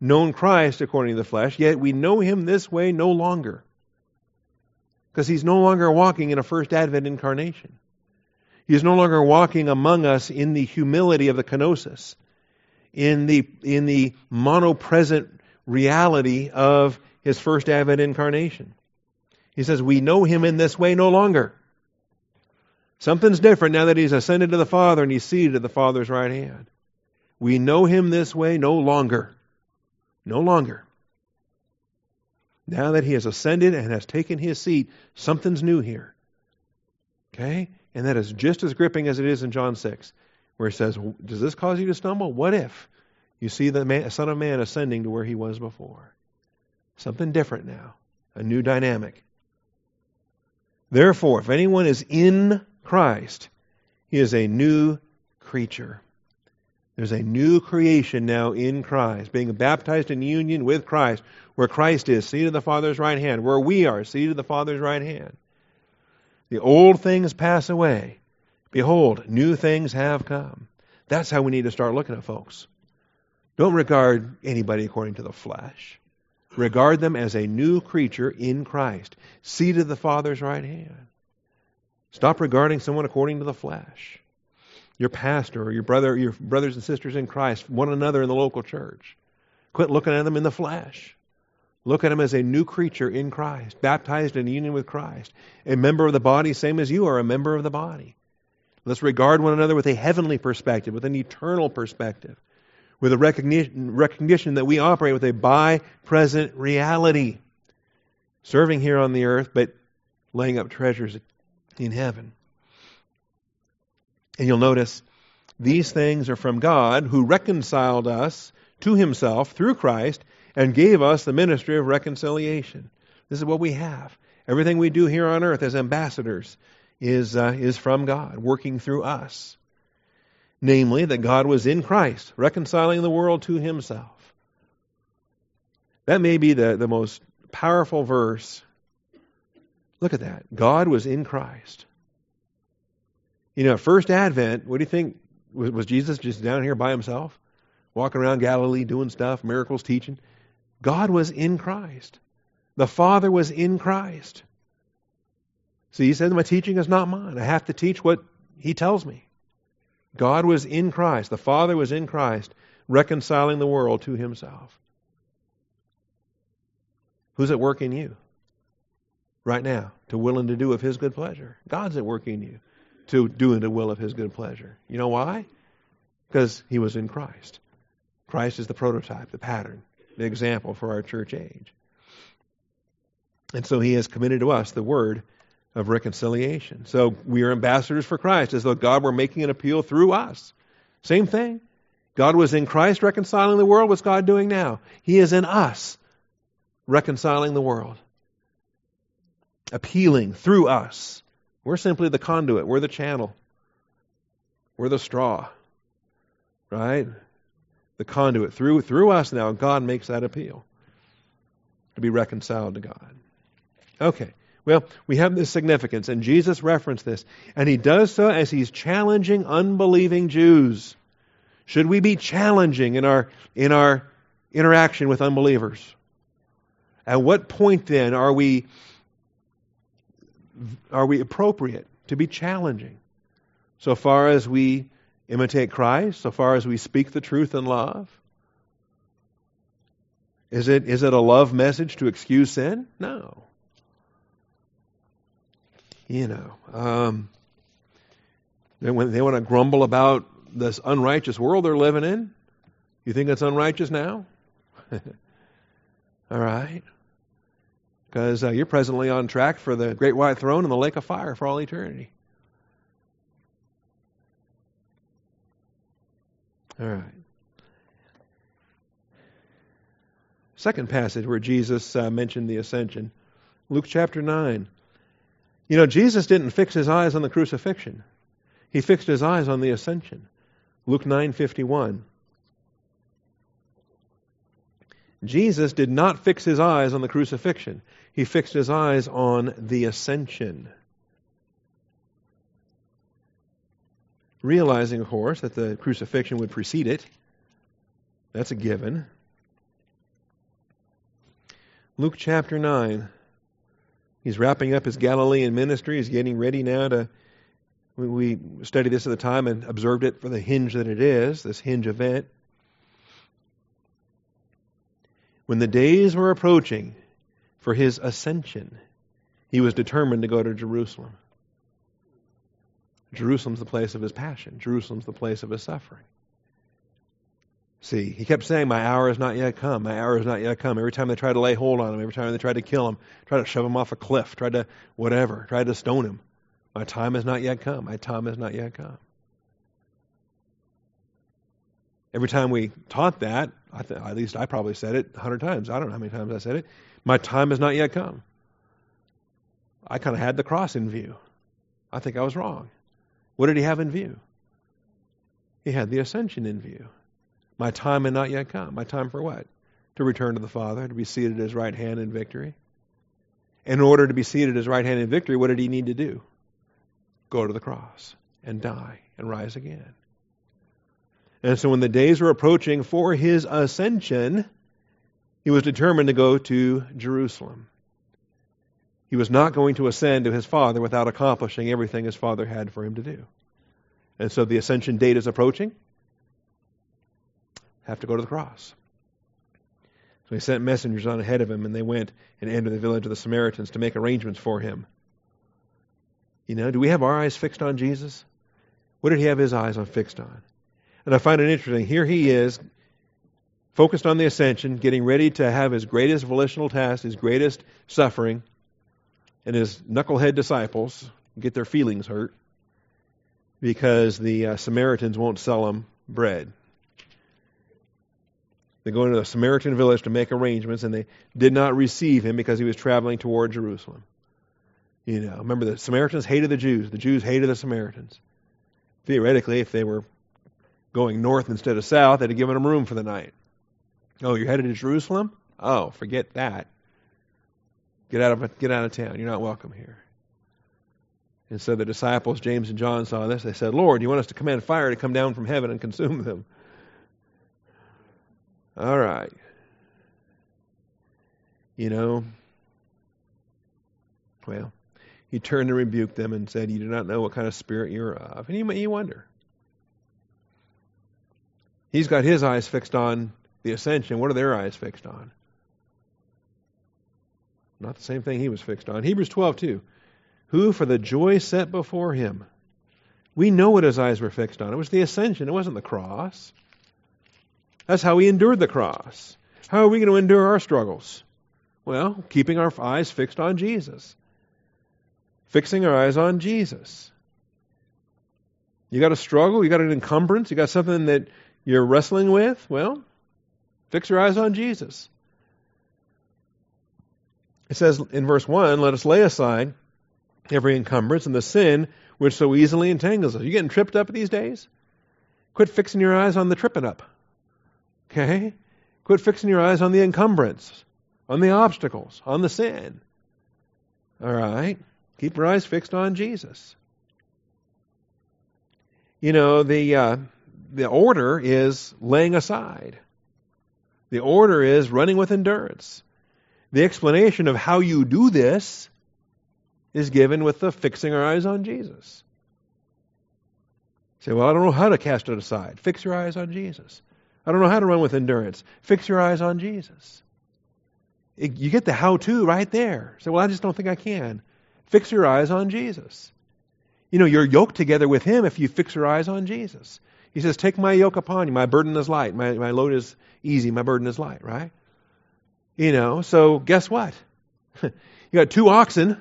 Speaker 1: known Christ according to the flesh, yet we know him this way no longer. Because he's no longer walking in a first advent incarnation. He is no longer walking among us in the humility of the kenosis, in the, in the monopresent reality of his first advent incarnation. He says, We know him in this way no longer. Something's different now that he's ascended to the Father and he's seated at the Father's right hand. We know him this way no longer. No longer. Now that he has ascended and has taken his seat, something's new here. Okay? And that is just as gripping as it is in John 6, where he says, Does this cause you to stumble? What if You see the man, Son of Man ascending to where he was before. Something different now, a new dynamic. Therefore, if anyone is in Christ, he is a new creature. There's a new creation now in Christ, being baptized in union with Christ, where Christ is, seated at the Father's right hand, where we are, seated at the Father's right hand. The old things pass away. Behold, new things have come. That's how we need to start looking at folks. Don't regard anybody according to the flesh. Regard them as a new creature in Christ, seated at the Father's right hand. Stop regarding someone according to the flesh. Your pastor or your brother, your brothers and sisters in Christ, one another in the local church. Quit looking at them in the flesh. Look at them as a new creature in Christ, baptized in union with Christ, a member of the body, same as you are a member of the body. Let's regard one another with a heavenly perspective, with an eternal perspective with a recognition, recognition that we operate with a by present reality, serving here on the earth, but laying up treasures in heaven. And you'll notice these things are from God who reconciled us to himself through Christ and gave us the ministry of reconciliation. This is what we have. Everything we do here on earth as ambassadors is, uh, is from God, working through us namely, that God was in Christ, reconciling the world to himself. That may be the, the most powerful verse. Look at that. God was in Christ. You know, first advent, what do you think? Was, was Jesus just down here by himself? Walking around Galilee doing stuff, miracles, teaching? God was in Christ. The Father was in Christ. See, he said, My teaching is not mine. I have to teach what he tells me. God was in Christ, the Father was in Christ, reconciling the world to himself. Who's at work in you right now to willing to do of his good pleasure? God's at work in you to do the will of his good pleasure. You know why? Because he was in Christ. Christ is the prototype, the pattern, the example for our church age. And so he has committed to us the word of reconciliation. So we are ambassadors for Christ, as though God were making an appeal through us. Same thing. God was in Christ reconciling the world. What's God doing now? He is in us reconciling the world, appealing through us. We're simply the conduit, we're the channel, we're the straw, right? The conduit. Through, through us now, God makes that appeal to be reconciled to God. Okay. Well, we have this significance, and Jesus referenced this, and he does so as he's challenging unbelieving Jews. Should we be challenging in our in our interaction with unbelievers? At what point then are we are we appropriate to be challenging? So far as we imitate Christ, so far as we speak the truth in love? Is it, is it a love message to excuse sin? No you know, um, they, they want to grumble about this unrighteous world they're living in, you think it's unrighteous now? (laughs) all right. Because uh, you're presently on track for the great white throne and the lake of fire for all eternity. All right. Second passage where Jesus uh, mentioned the ascension Luke chapter 9. You know, Jesus didn't fix his eyes on the crucifixion. He fixed his eyes on the ascension. Luke 9:51. Jesus did not fix his eyes on the crucifixion. He fixed his eyes on the ascension. Realizing, of course, that the crucifixion would precede it. That's a given. Luke chapter 9. He's wrapping up his Galilean ministry. He's getting ready now to. We studied this at the time and observed it for the hinge that it is, this hinge event. When the days were approaching for his ascension, he was determined to go to Jerusalem. Jerusalem's the place of his passion, Jerusalem's the place of his suffering. See, he kept saying, My hour has not yet come. My hour has not yet come. Every time they tried to lay hold on him, every time they tried to kill him, tried to shove him off a cliff, tried to whatever, tried to stone him. My time has not yet come. My time has not yet come. Every time we taught that, th- at least I probably said it a hundred times. I don't know how many times I said it. My time has not yet come. I kind of had the cross in view. I think I was wrong. What did he have in view? He had the ascension in view. My time had not yet come. My time for what? To return to the Father, to be seated at his right hand in victory. In order to be seated at his right hand in victory, what did he need to do? Go to the cross and die and rise again. And so when the days were approaching for his ascension, he was determined to go to Jerusalem. He was not going to ascend to his Father without accomplishing everything his Father had for him to do. And so the ascension date is approaching. Have to go to the cross. So he sent messengers on ahead of him, and they went and entered the village of the Samaritans to make arrangements for him. You know, do we have our eyes fixed on Jesus? What did he have his eyes on fixed on? And I find it interesting. Here he is, focused on the ascension, getting ready to have his greatest volitional task, his greatest suffering, and his knucklehead disciples get their feelings hurt because the uh, Samaritans won't sell him bread. They go into the Samaritan village to make arrangements, and they did not receive him because he was traveling toward Jerusalem. You know, remember the Samaritans hated the Jews. The Jews hated the Samaritans. Theoretically, if they were going north instead of south, they'd have given them room for the night. Oh, you're headed to Jerusalem? Oh, forget that. Get out of get out of town. You're not welcome here. And so the disciples, James and John, saw this. They said, Lord, you want us to command fire to come down from heaven and consume them? All right. You know, well, he turned and rebuked them and said, You do not know what kind of spirit you're of. And you, you wonder. He's got his eyes fixed on the ascension. What are their eyes fixed on? Not the same thing he was fixed on. Hebrews 12, too. Who, for the joy set before him, we know what his eyes were fixed on. It was the ascension, it wasn't the cross. That's how he endured the cross. How are we going to endure our struggles? Well, keeping our eyes fixed on Jesus. Fixing our eyes on Jesus. You got a struggle, you got an encumbrance, you got something that you're wrestling with? Well, fix your eyes on Jesus. It says in verse 1 let us lay aside every encumbrance and the sin which so easily entangles us. You getting tripped up these days? Quit fixing your eyes on the tripping up. Okay? Quit fixing your eyes on the encumbrance, on the obstacles, on the sin. All right? Keep your eyes fixed on Jesus. You know, the, uh, the order is laying aside. The order is running with endurance. The explanation of how you do this is given with the fixing our eyes on Jesus. say, well, I don't know how to cast it aside. Fix your eyes on Jesus. I don't know how to run with endurance. Fix your eyes on Jesus. It, you get the how to right there. Say, well, I just don't think I can. Fix your eyes on Jesus. You know, you're yoked together with Him if you fix your eyes on Jesus. He says, Take my yoke upon you. My burden is light. My, my load is easy. My burden is light, right? You know, so guess what? (laughs) you got two oxen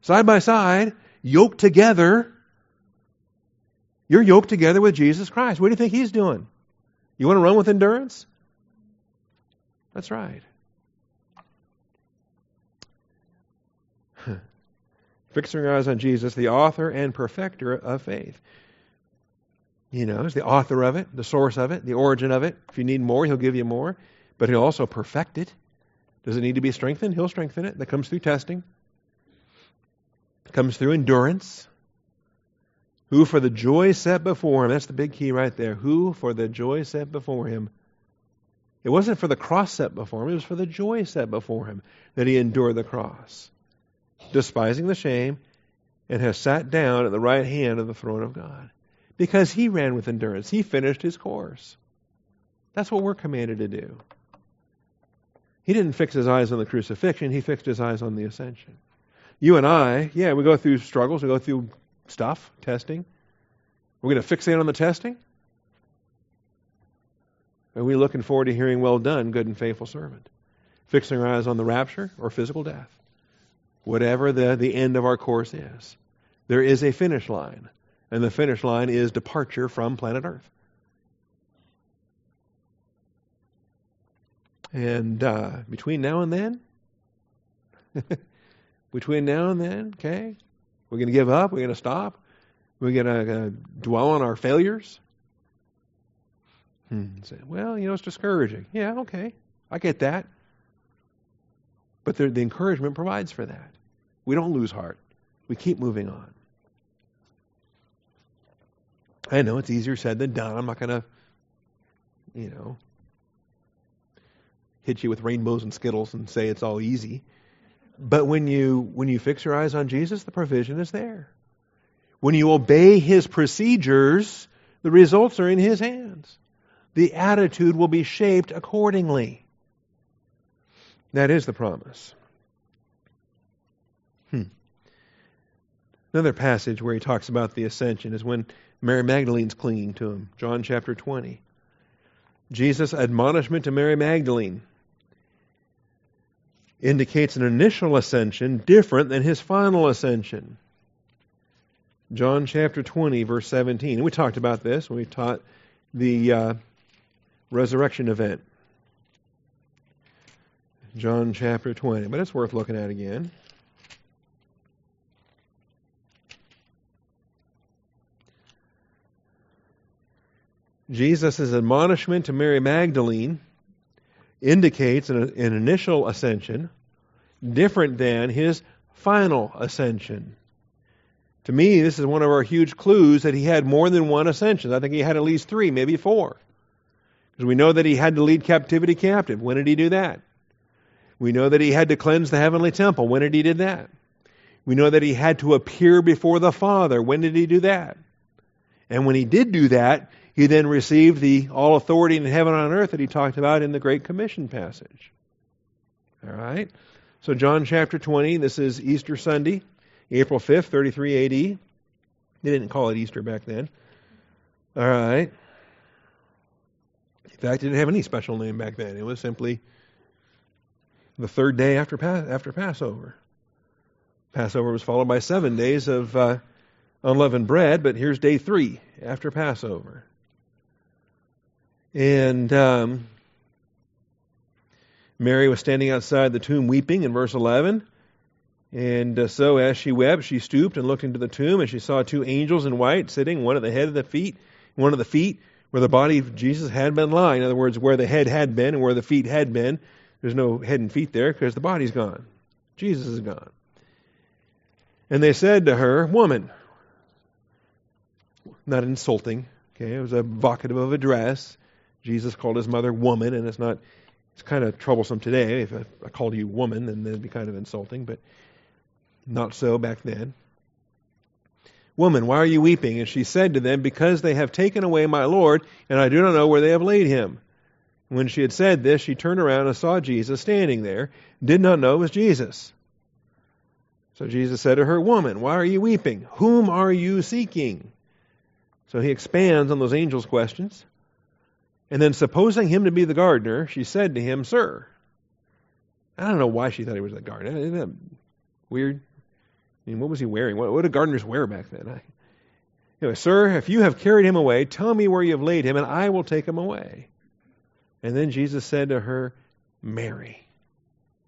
Speaker 1: side by side, yoked together. You're yoked together with Jesus Christ. What do you think He's doing? You want to run with endurance? That's right. (laughs) Fixing your eyes on Jesus, the author and perfecter of faith. You know, is the author of it, the source of it, the origin of it. If you need more, he'll give you more, but he'll also perfect it. Does it need to be strengthened? He'll strengthen it. That comes through testing. It comes through endurance. Who for the joy set before him, that's the big key right there. Who for the joy set before him. It wasn't for the cross set before him, it was for the joy set before him that he endured the cross, despising the shame, and has sat down at the right hand of the throne of God. Because he ran with endurance, he finished his course. That's what we're commanded to do. He didn't fix his eyes on the crucifixion, he fixed his eyes on the ascension. You and I, yeah, we go through struggles, we go through stuff, testing. We're going to fixate on the testing? Are we looking forward to hearing, well done, good and faithful servant? Fixing our eyes on the rapture or physical death? Whatever the, the end of our course is, there is a finish line. And the finish line is departure from planet Earth. And uh, between now and then, (laughs) between now and then, okay, we're going to give up. We're going to stop. We're going to uh, dwell on our failures. Hmm. Say, well, you know, it's discouraging. Yeah, okay, I get that. But the, the encouragement provides for that. We don't lose heart. We keep moving on. I know it's easier said than done. I'm not going to, you know, hit you with rainbows and skittles and say it's all easy. But when you when you fix your eyes on Jesus, the provision is there. When you obey his procedures, the results are in his hands. The attitude will be shaped accordingly. That is the promise. Hmm. Another passage where he talks about the ascension is when Mary Magdalene's clinging to him. John chapter 20. Jesus' admonishment to Mary Magdalene indicates an initial ascension different than his final ascension. John chapter 20, verse 17. And we talked about this when we taught the uh, resurrection event. John chapter 20, but it's worth looking at again. Jesus' admonishment to Mary Magdalene indicates an, an, initial ascension different than his final ascension. To me, this is one of our huge clues that he had more than one ascension. I think he had at least three, maybe four. Because we know that he had to lead captivity captive. When did he do that? We know that he had to cleanse the heavenly temple. When did he do that? We know that he had to appear before the Father. When did he do that? And when he did do that, he then received the all authority in heaven and on earth that he talked about in the Great Commission passage. All right? So, John chapter 20, this is Easter Sunday, April 5th, 33 AD. They didn't call it Easter back then. All right. In fact, it didn't have any special name back then. It was simply the third day after, after Passover. Passover was followed by seven days of uh, unleavened bread, but here's day three after Passover. And um, Mary was standing outside the tomb weeping in verse 11. And uh, so as she wept, she stooped and looked into the tomb, and she saw two angels in white sitting, one at the head of the feet, one of the feet where the body of Jesus had been lying. In other words, where the head had been and where the feet had been. There's no head and feet there because the body's gone. Jesus is gone. And they said to her, Woman, not insulting, okay, it was a vocative of address. Jesus called his mother woman, and it's not, it's kind of troublesome today. If I, I called you woman, then that'd be kind of insulting, but not so back then. Woman, why are you weeping? And she said to them, Because they have taken away my Lord, and I do not know where they have laid him. When she had said this, she turned around and saw Jesus standing there, did not know it was Jesus. So Jesus said to her, Woman, why are you weeping? Whom are you seeking? So he expands on those angels' questions. And then, supposing him to be the gardener, she said to him, Sir. I don't know why she thought he was the gardener. Isn't that weird? I mean, what was he wearing? What, what did gardeners wear back then? I, anyway, Sir, if you have carried him away, tell me where you have laid him, and I will take him away. And then Jesus said to her, Mary.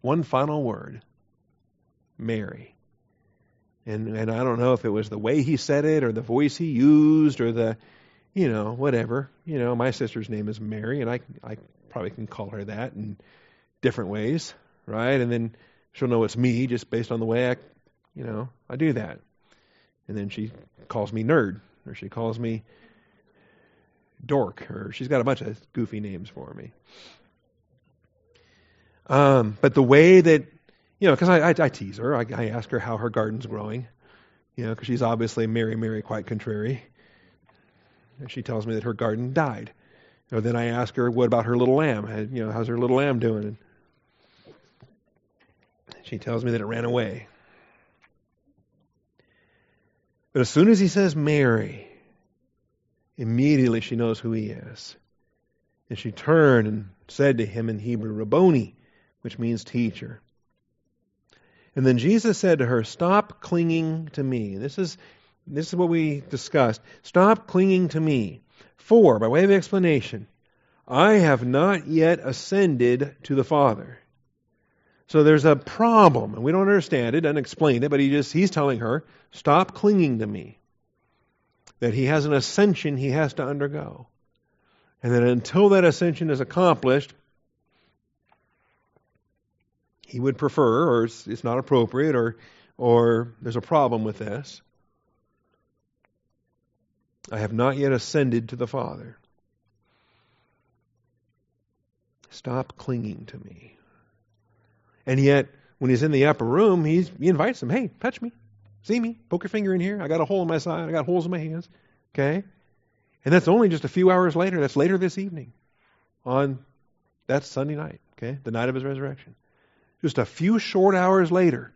Speaker 1: One final word Mary. And, and I don't know if it was the way he said it or the voice he used or the you know, whatever. You know, my sister's name is Mary, and I, I probably can call her that in different ways, right? And then she'll know it's me just based on the way I, you know, I do that. And then she calls me nerd, or she calls me dork, or she's got a bunch of goofy names for me. Um, but the way that, you know, because I, I, I, tease her, I, I ask her how her garden's growing, you know, because she's obviously Mary, Mary, quite contrary. And she tells me that her garden died. Or then I ask her, what about her little lamb? You know, how's her little lamb doing? And she tells me that it ran away. But as soon as he says Mary, immediately she knows who he is. And she turned and said to him in Hebrew, Rabboni, which means teacher. And then Jesus said to her, Stop clinging to me. This is this is what we discussed. Stop clinging to me. For, by way of explanation, I have not yet ascended to the Father. So there's a problem, and we don't understand it, doesn't explain it, but he just he's telling her, stop clinging to me. That he has an ascension he has to undergo. And that until that ascension is accomplished, he would prefer, or it's, it's not appropriate, or or there's a problem with this. I have not yet ascended to the Father. Stop clinging to me. And yet, when he's in the upper room, he invites them, hey, touch me, see me, poke your finger in here. I got a hole in my side, I got holes in my hands. Okay? And that's only just a few hours later. That's later this evening on that Sunday night, okay? The night of his resurrection. Just a few short hours later,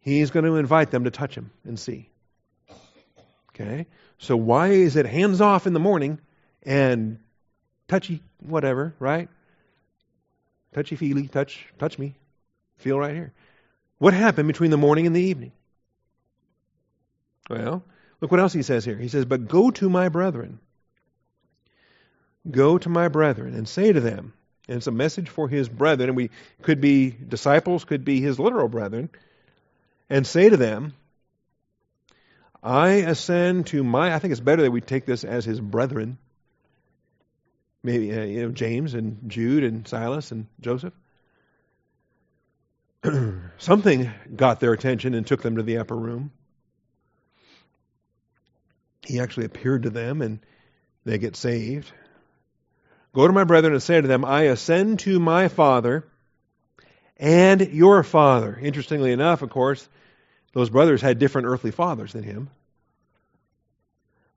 Speaker 1: he's going to invite them to touch him and see. Okay? So why is it hands off in the morning and touchy whatever, right? touchy feely, touch, touch me, feel right here. What happened between the morning and the evening? Well, look what else he says here. He says, But go to my brethren. Go to my brethren and say to them, and it's a message for his brethren, and we could be disciples, could be his literal brethren, and say to them, I ascend to my, I think it's better that we take this as his brethren, maybe uh, you know James and Jude and Silas and Joseph. (clears throat) Something got their attention and took them to the upper room. He actually appeared to them and they get saved. Go to my brethren and say to them, I ascend to my Father and your Father. Interestingly enough, of course, those brothers had different earthly fathers than him.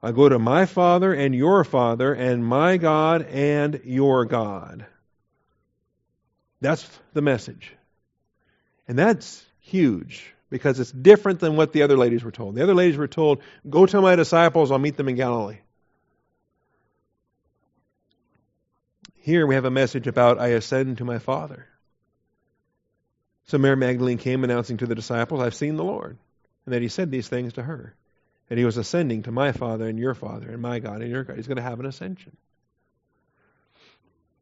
Speaker 1: I go to my Father and your Father, and my God and your God. That's the message. And that's huge because it's different than what the other ladies were told. The other ladies were told, Go tell my disciples, I'll meet them in Galilee. Here we have a message about, I ascend to my Father. So Mary Magdalene came announcing to the disciples, I've seen the Lord, and that he said these things to her. And he was ascending to my Father and your Father and my God and your God. He's going to have an ascension.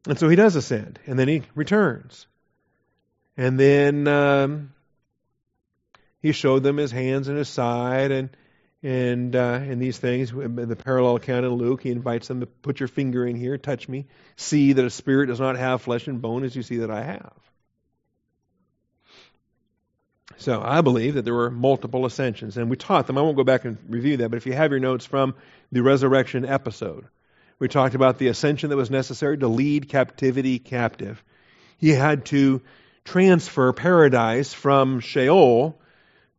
Speaker 1: And so he does ascend, and then he returns. And then um, he showed them his hands and his side and and uh, and these things. In the parallel account in Luke, he invites them to put your finger in here, touch me, see that a spirit does not have flesh and bone as you see that I have. So I believe that there were multiple ascensions, and we taught them. I won't go back and review that, but if you have your notes from the resurrection episode, we talked about the ascension that was necessary to lead captivity captive. He had to transfer paradise from Sheol,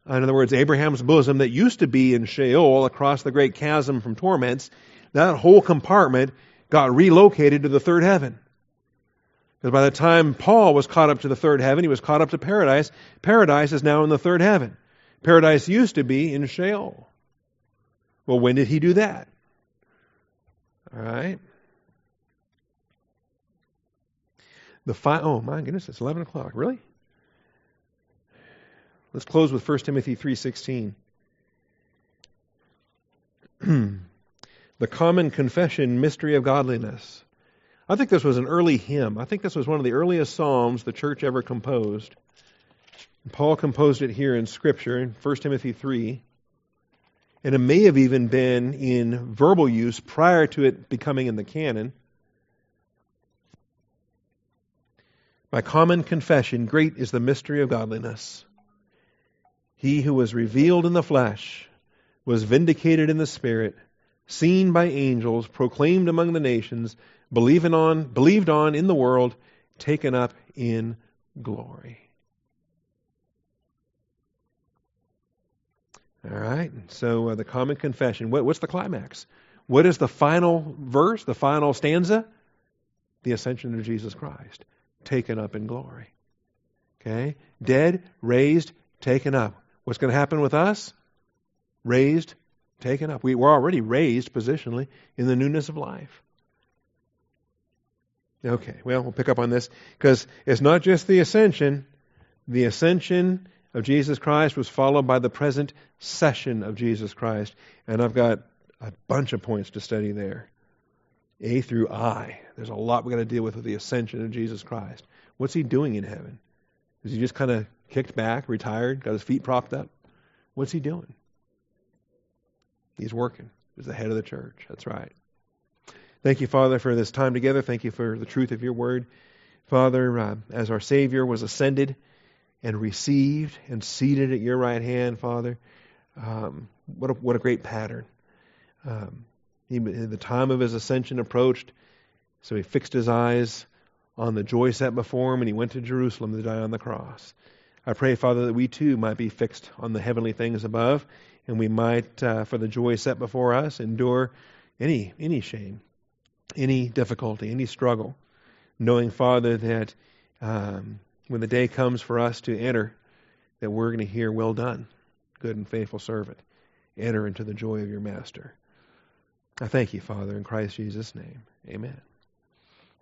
Speaker 1: in other words, Abraham's bosom that used to be in Sheol across the great chasm from torments. That whole compartment got relocated to the third heaven. Because by the time Paul was caught up to the third heaven, he was caught up to paradise. Paradise is now in the third heaven. Paradise used to be in Sheol. Well, when did he do that? All right. The fi- oh my goodness, it's eleven o'clock. Really? Let's close with 1 Timothy three sixteen. (clears throat) the common confession mystery of godliness. I think this was an early hymn. I think this was one of the earliest psalms the church ever composed. Paul composed it here in Scripture in 1 Timothy 3. And it may have even been in verbal use prior to it becoming in the canon. By common confession, great is the mystery of godliness. He who was revealed in the flesh was vindicated in the Spirit, seen by angels, proclaimed among the nations believing on, believed on in the world, taken up in glory. All right. So uh, the common confession. What, what's the climax? What is the final verse? The final stanza? The ascension of Jesus Christ, taken up in glory. Okay. Dead, raised, taken up. What's going to happen with us? Raised, taken up. We, we're already raised positionally in the newness of life. Okay, well, we'll pick up on this because it's not just the ascension. The ascension of Jesus Christ was followed by the present session of Jesus Christ. And I've got a bunch of points to study there. A through I. There's a lot we've got to deal with with the ascension of Jesus Christ. What's he doing in heaven? Is he just kind of kicked back, retired, got his feet propped up? What's he doing? He's working. He's the head of the church. That's right. Thank you, Father, for this time together. Thank you for the truth of your word. Father, uh, as our Savior was ascended and received and seated at your right hand, Father, um, what, a, what a great pattern. Um, he, the time of his ascension approached, so he fixed his eyes on the joy set before him and he went to Jerusalem to die on the cross. I pray, Father, that we too might be fixed on the heavenly things above and we might, uh, for the joy set before us, endure any, any shame, any difficulty, any struggle, knowing, Father, that um, when the day comes for us to enter, that we're going to hear, Well done, good and faithful servant. Enter into the joy of your master. I thank you, Father, in Christ Jesus' name. Amen.